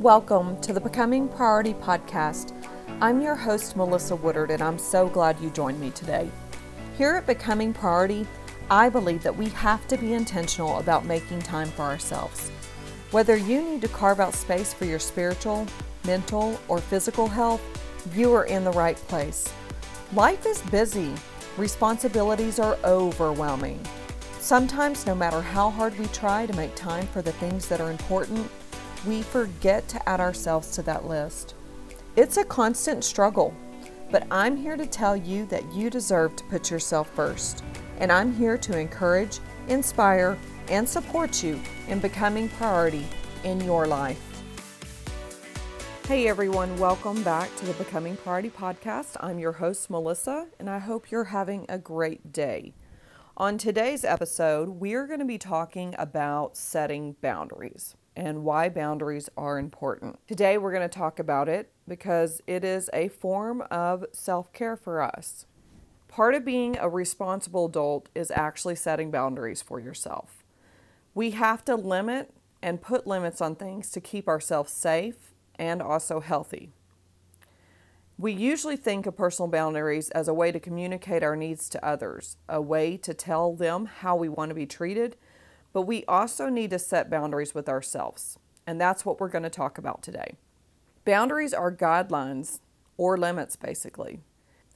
Welcome to the Becoming Priority podcast. I'm your host, Melissa Woodard, and I'm so glad you joined me today. Here at Becoming Priority, I believe that we have to be intentional about making time for ourselves. Whether you need to carve out space for your spiritual, mental, or physical health, you are in the right place. Life is busy, responsibilities are overwhelming. Sometimes, no matter how hard we try to make time for the things that are important, we forget to add ourselves to that list. It's a constant struggle, but I'm here to tell you that you deserve to put yourself first. And I'm here to encourage, inspire, and support you in becoming priority in your life. Hey everyone, welcome back to the Becoming Priority podcast. I'm your host, Melissa, and I hope you're having a great day. On today's episode, we're going to be talking about setting boundaries and why boundaries are important. Today, we're going to talk about it because it is a form of self care for us. Part of being a responsible adult is actually setting boundaries for yourself. We have to limit and put limits on things to keep ourselves safe and also healthy. We usually think of personal boundaries as a way to communicate our needs to others, a way to tell them how we want to be treated, but we also need to set boundaries with ourselves. And that's what we're going to talk about today. Boundaries are guidelines or limits, basically.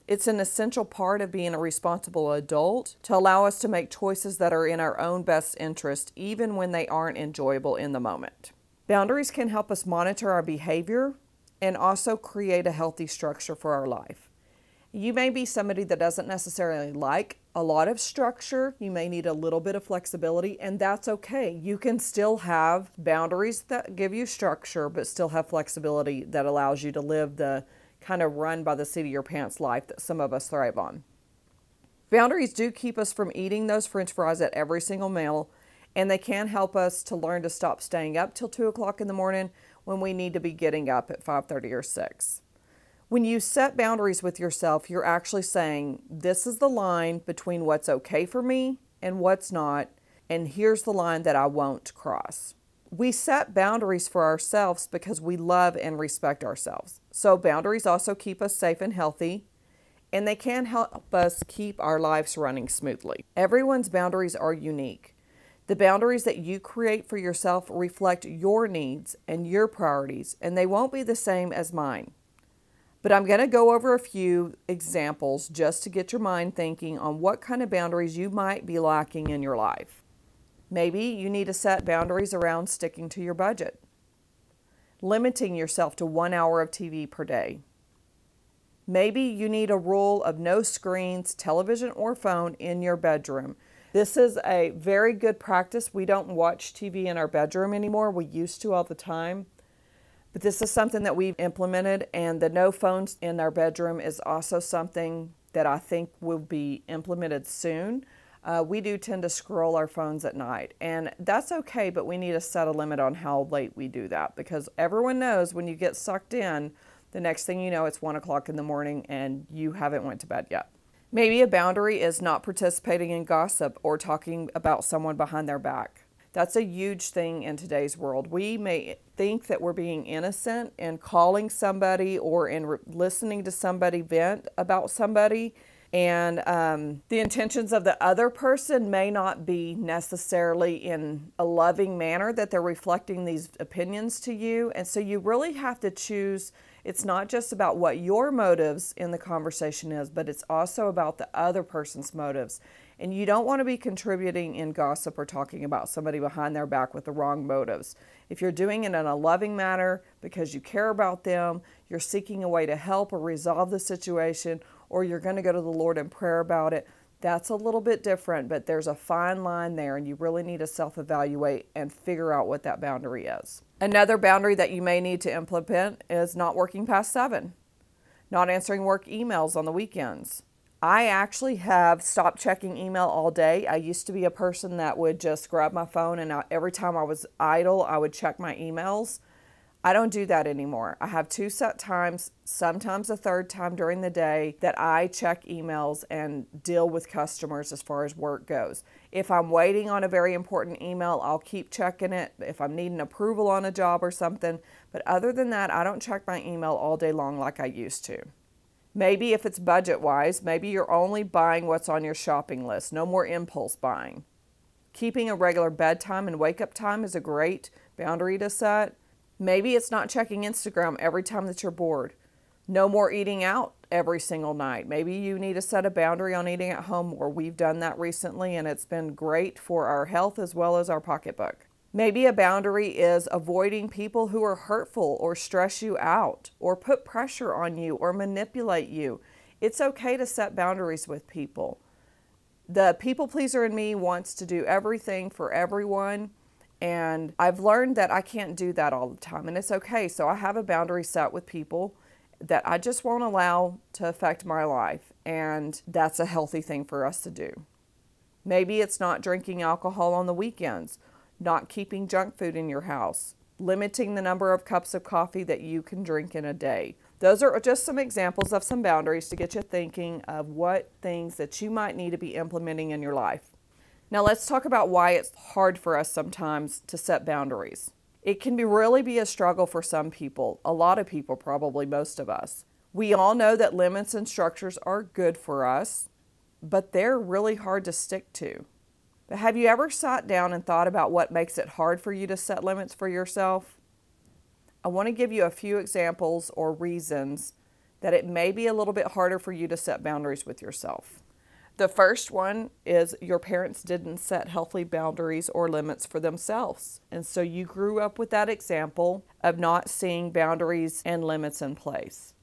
It's an essential part of being a responsible adult to allow us to make choices that are in our own best interest, even when they aren't enjoyable in the moment. Boundaries can help us monitor our behavior and also create a healthy structure for our life. You may be somebody that doesn't necessarily like a lot of structure. You may need a little bit of flexibility, and that's okay. You can still have boundaries that give you structure, but still have flexibility that allows you to live the kind of run by the seat of your pants life that some of us thrive on. Boundaries do keep us from eating those french fries at every single meal and they can help us to learn to stop staying up till 2 o'clock in the morning when we need to be getting up at 5.30 or 6 when you set boundaries with yourself you're actually saying this is the line between what's okay for me and what's not and here's the line that i won't cross. We set boundaries for ourselves because we love and respect ourselves. So boundaries also keep us safe and healthy and they can help us keep our lives running smoothly. Everyone's boundaries are unique. The boundaries that you create for yourself reflect your needs and your priorities, and they won't be the same as mine. But I'm going to go over a few examples just to get your mind thinking on what kind of boundaries you might be lacking in your life. Maybe you need to set boundaries around sticking to your budget, limiting yourself to one hour of TV per day. Maybe you need a rule of no screens, television, or phone in your bedroom this is a very good practice. We don't watch TV in our bedroom anymore. We used to all the time. But this is something that we've implemented, and the no phones in our bedroom is also something that I think will be implemented soon. Uh, we do tend to scroll our phones at night, and that's okay, but we need to set a limit on how late we do that because everyone knows when you get sucked in, the next thing you know, it's one o'clock in the morning and you haven't went to bed yet. Maybe a boundary is not participating in gossip or talking about someone behind their back. That's a huge thing in today's world. We may think that we're being innocent in calling somebody or in re- listening to somebody vent about somebody, and um, the intentions of the other person may not be necessarily in a loving manner that they're reflecting these opinions to you. And so you really have to choose it's not just about what your motives in the conversation is, but it's also about the other person's motives. And you don't want to be contributing in gossip or talking about somebody behind their back with the wrong motives. If you're doing it in a loving manner because you care about them, you're seeking a way to help or resolve the situation, or you're going to go to the Lord in prayer about it, that's a little bit different, but there's a fine line there, and you really need to self evaluate and figure out what that boundary is. Another boundary that you may need to implement is not working past seven, not answering work emails on the weekends. I actually have stopped checking email all day. I used to be a person that would just grab my phone and I, every time I was idle, I would check my emails. I don't do that anymore. I have two set times, sometimes a third time during the day that I check emails and deal with customers as far as work goes. If I'm waiting on a very important email, I'll keep checking it if I'm needing approval on a job or something. But other than that, I don't check my email all day long like I used to. Maybe if it's budget wise, maybe you're only buying what's on your shopping list, no more impulse buying. Keeping a regular bedtime and wake up time is a great boundary to set. Maybe it's not checking Instagram every time that you're bored. No more eating out every single night. Maybe you need to set a boundary on eating at home more. We've done that recently and it's been great for our health as well as our pocketbook. Maybe a boundary is avoiding people who are hurtful or stress you out or put pressure on you or manipulate you. It's okay to set boundaries with people the people pleaser in me wants to do everything for everyone. And I've learned that I can't do that all the time. And it's okay. So I have a boundary set with people that I just won't allow to affect my life. And that's a healthy thing for us to do. Maybe it's not drinking alcohol on the weekends, not keeping junk food in your house, limiting the number of cups of coffee that you can drink in a day, those are just some examples of some boundaries to get you thinking of what things that you might need to be implementing in your life. Now, let's talk about why it's hard for us sometimes to set boundaries. It can be really be a struggle for some people, a lot of people, probably most of us. We all know that limits and structures are good for us, but they're really hard to stick to. But have you ever sat down and thought about what makes it hard for you to set limits for yourself? I want to give you a few examples or reasons that it may be a little bit harder for you to set boundaries with yourself. The first one is your parents didn't set healthy boundaries or limits for themselves. And so you grew up with that example of not seeing boundaries and limits in place.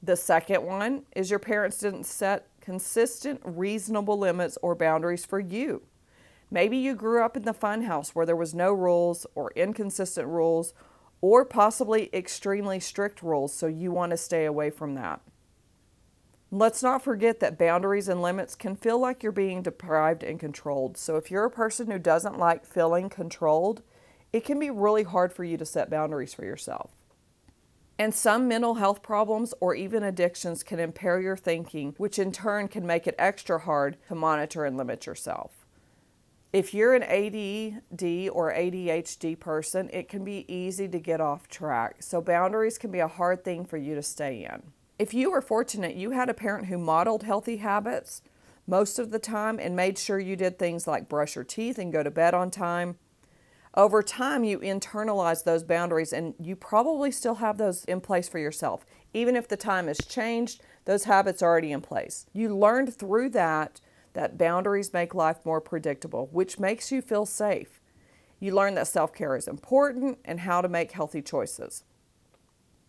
The second one is your parents didn't set consistent, reasonable limits or boundaries for you. Maybe you grew up in the fun house where there was no rules or inconsistent rules or possibly extremely strict rules, so you want to stay away from that. Let's not forget that boundaries and limits can feel like you're being deprived and controlled. So, if you're a person who doesn't like feeling controlled, it can be really hard for you to set boundaries for yourself. And some mental health problems or even addictions can impair your thinking, which in turn can make it extra hard to monitor and limit yourself. If you're an ADD or ADHD person, it can be easy to get off track. So, boundaries can be a hard thing for you to stay in. If you were fortunate, you had a parent who modeled healthy habits most of the time and made sure you did things like brush your teeth and go to bed on time. Over time, you internalize those boundaries and you probably still have those in place for yourself. Even if the time has changed, those habits are already in place. You learned through that that boundaries make life more predictable, which makes you feel safe. You learn that self care is important and how to make healthy choices.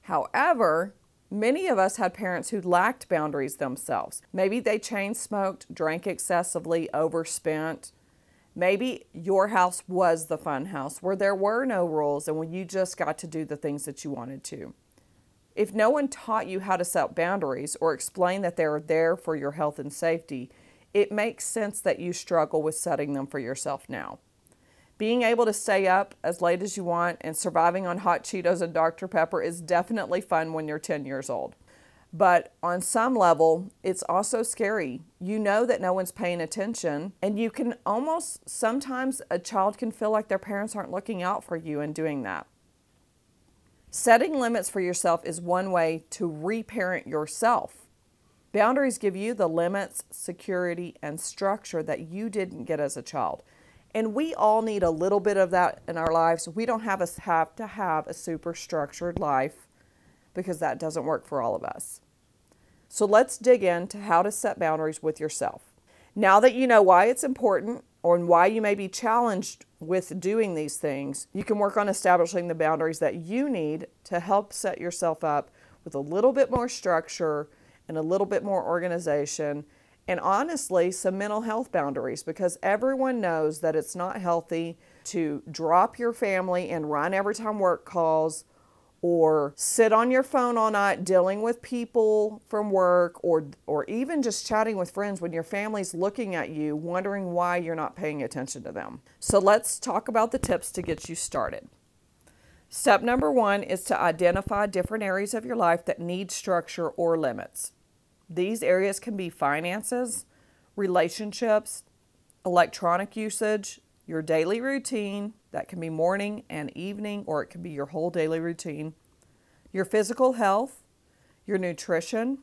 However, many of us had parents who lacked boundaries themselves. Maybe they chain smoked, drank excessively, overspent. Maybe your house was the fun house where there were no rules and when you just got to do the things that you wanted to. If no one taught you how to set boundaries or explain that they are there for your health and safety, it makes sense that you struggle with setting them for yourself now. Being able to stay up as late as you want and surviving on hot Cheetos and Dr. Pepper is definitely fun when you're 10 years old. But on some level, it's also scary. You know that no one's paying attention, and you can almost sometimes a child can feel like their parents aren't looking out for you in doing that. Setting limits for yourself is one way to reparent yourself Boundaries give you the limits, security, and structure that you didn't get as a child. And we all need a little bit of that in our lives. We don't have, have to have a super structured life because that doesn't work for all of us. So let's dig into how to set boundaries with yourself. Now that you know why it's important or why you may be challenged with doing these things, you can work on establishing the boundaries that you need to help set yourself up with a little bit more structure and a little bit more organization and honestly some mental health boundaries because everyone knows that it's not healthy to drop your family and run every time work calls or sit on your phone all night dealing with people from work or or even just chatting with friends when your family's looking at you wondering why you're not paying attention to them. So let's talk about the tips to get you started. Step number one is to identify different areas of your life that need structure or limits. These areas can be finances, relationships, electronic usage, your daily routine, that can be morning and evening, or it can be your whole daily routine, your physical health, your nutrition,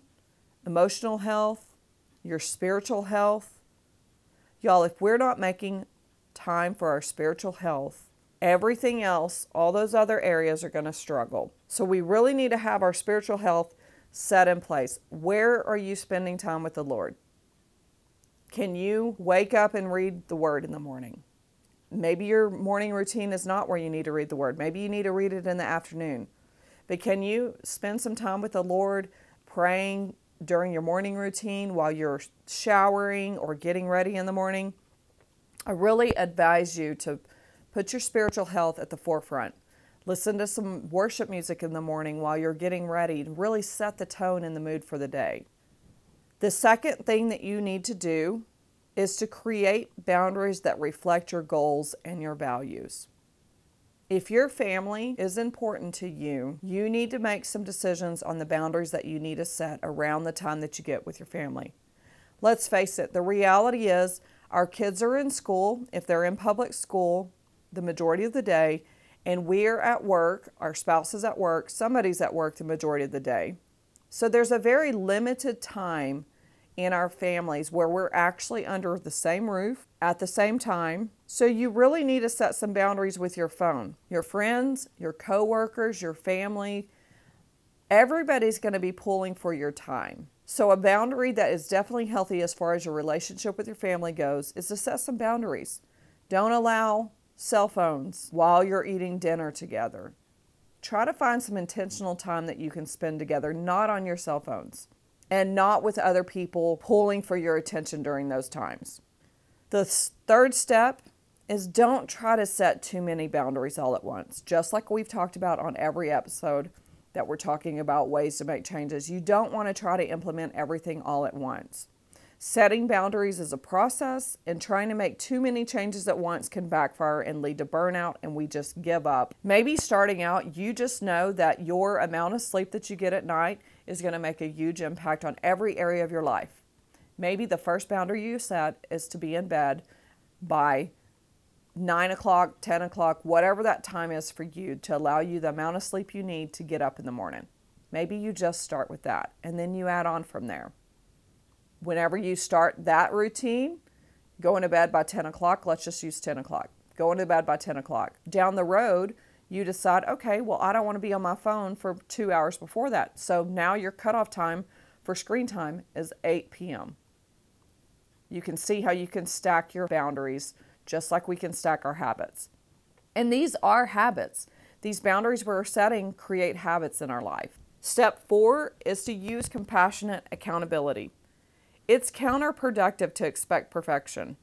emotional health, your spiritual health. Y'all, if we're not making time for our spiritual health, everything else, all those other areas are going to struggle. So we really need to have our spiritual health set in place. Where are you spending time with the Lord? Can you wake up and read the Word in the morning? Maybe your morning routine is not where you need to read the Word. Maybe you need to read it in the afternoon. But can you spend some time with the Lord praying during your morning routine while you're showering or getting ready in the morning? I really advise you to put your spiritual health at the forefront. Listen to some worship music in the morning while you're getting ready to really set the tone and the mood for the day. The second thing that you need to do is to create boundaries that reflect your goals and your values. If your family is important to you, you need to make some decisions on the boundaries that you need to set around the time that you get with your family. Let's face it, the reality is our kids are in school, if they're in public school, the majority of the day, and we're at work, our spouse is at work, somebody's at work the majority of the day. So there's a very limited time in our families where we're actually under the same roof at the same time. So you really need to set some boundaries with your phone. Your friends, your coworkers, your family, everybody's going to be pulling for your time. So a boundary that is definitely healthy as far as your relationship with your family goes is to set some boundaries. Don't allow cell phones while you're eating dinner together. Try to find some intentional time that you can spend together, not on your cell phones and not with other people pulling for your attention during those times. The third step is don't try to set too many boundaries all at once. Just like we've talked about on every episode that we're talking about ways to make changes, you don't want to try to implement everything all at once. Setting boundaries is a process, and trying to make too many changes at once can backfire and lead to burnout, and we just give up. Maybe starting out, you just know that your amount of sleep that you get at night is going to make a huge impact on every area of your life. Maybe the first boundary you set is to be in bed by 9 o'clock, 10 o'clock, whatever that time is for you to allow you the amount of sleep you need to get up in the morning. Maybe you just start with that and then you add on from there. Whenever you start that routine, going to bed by 10 o'clock, let's just use 10 o'clock. Going to bed by 10 o'clock. Down the road, you decide, okay, well, I don't want to be on my phone for two hours before that. So now your cutoff time for screen time is 8 p.m. You can see how you can stack your boundaries just like we can stack our habits. And these are habits. These boundaries we're setting create habits in our life. Step four is to use compassionate accountability. It's counterproductive to expect perfection.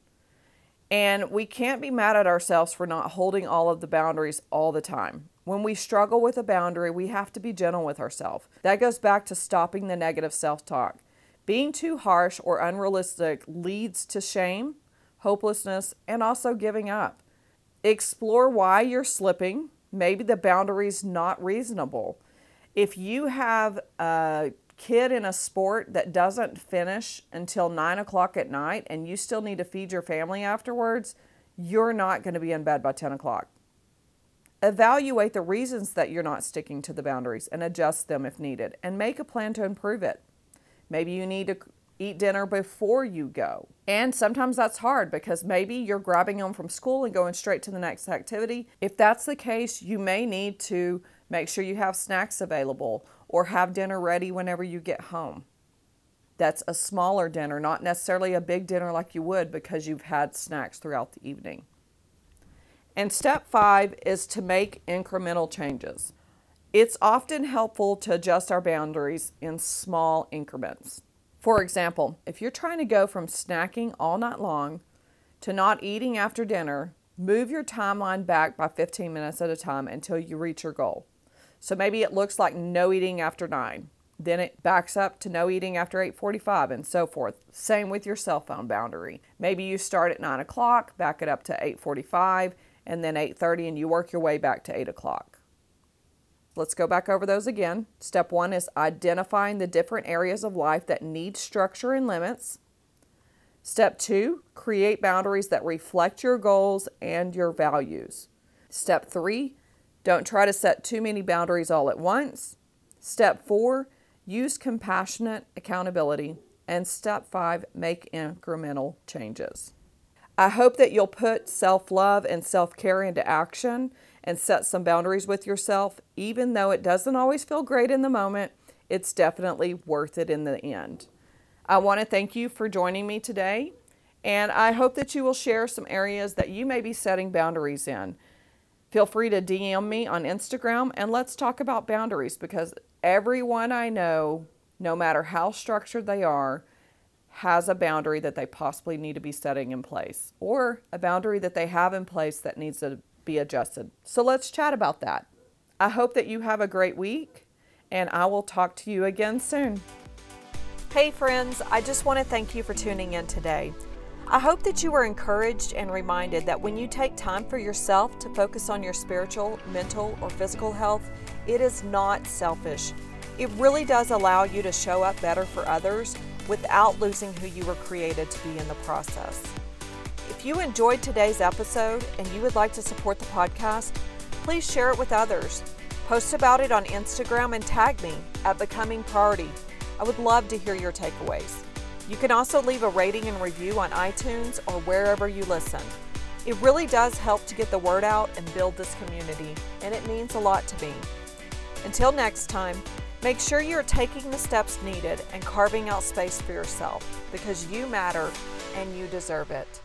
And we can't be mad at ourselves for not holding all of the boundaries all the time. When we struggle with a boundary, we have to be gentle with ourselves. That goes back to stopping the negative self talk. Being too harsh or unrealistic leads to shame, hopelessness, and also giving up. Explore why you're slipping. Maybe the boundary's not reasonable. If you have a kid in a sport that doesn't finish until nine o'clock at night and you still need to feed your family afterwards, you're not going to be in bed by 10 o'clock. Evaluate the reasons that you're not sticking to the boundaries and adjust them if needed and make a plan to improve it. Maybe you need to eat dinner before you go. And sometimes that's hard because maybe you're grabbing them from school and going straight to the next activity. If that's the case, you may need to make sure you have snacks available or have dinner ready whenever you get home. That's a smaller dinner, not necessarily a big dinner like you would because you've had snacks throughout the evening. And step five is to make incremental changes. It's often helpful to adjust our boundaries in small increments. For example, if you're trying to go from snacking all night long to not eating after dinner, move your timeline back by 15 minutes at a time until you reach your goal. So maybe it looks like no eating after 9. Then it backs up to no eating after 8:45 and so forth. Same with your cell phone boundary. Maybe you start at 9 o'clock, back it up to 8:45, and then 8:30, and you work your way back to 8 o'clock. Let's go back over those again. Step one is identifying the different areas of life that need structure and limits. Step two, create boundaries that reflect your goals and your values. Step three, don't try to set too many boundaries all at once. Step four, use compassionate accountability. And step five, make incremental changes. I hope that you'll put self love and self care into action and set some boundaries with yourself. Even though it doesn't always feel great in the moment, it's definitely worth it in the end. I want to thank you for joining me today, and I hope that you will share some areas that you may be setting boundaries in. Feel free to DM me on Instagram and let's talk about boundaries because everyone I know, no matter how structured they are, has a boundary that they possibly need to be setting in place or a boundary that they have in place that needs to be adjusted. So let's chat about that. I hope that you have a great week and I will talk to you again soon. Hey, friends, I just want to thank you for tuning in today. I hope that you were encouraged and reminded that when you take time for yourself to focus on your spiritual, mental, or physical health, it is not selfish. It really does allow you to show up better for others without losing who you were created to be in the process. If you enjoyed today's episode and you would like to support the podcast, please share it with others. Post about it on Instagram and tag me at Becoming Priority. I would love to hear your takeaways. You can also leave a rating and review on iTunes or wherever you listen. It really does help to get the word out and build this community, and it means a lot to me. Until next time, make sure you're taking the steps needed and carving out space for yourself because you matter and you deserve it.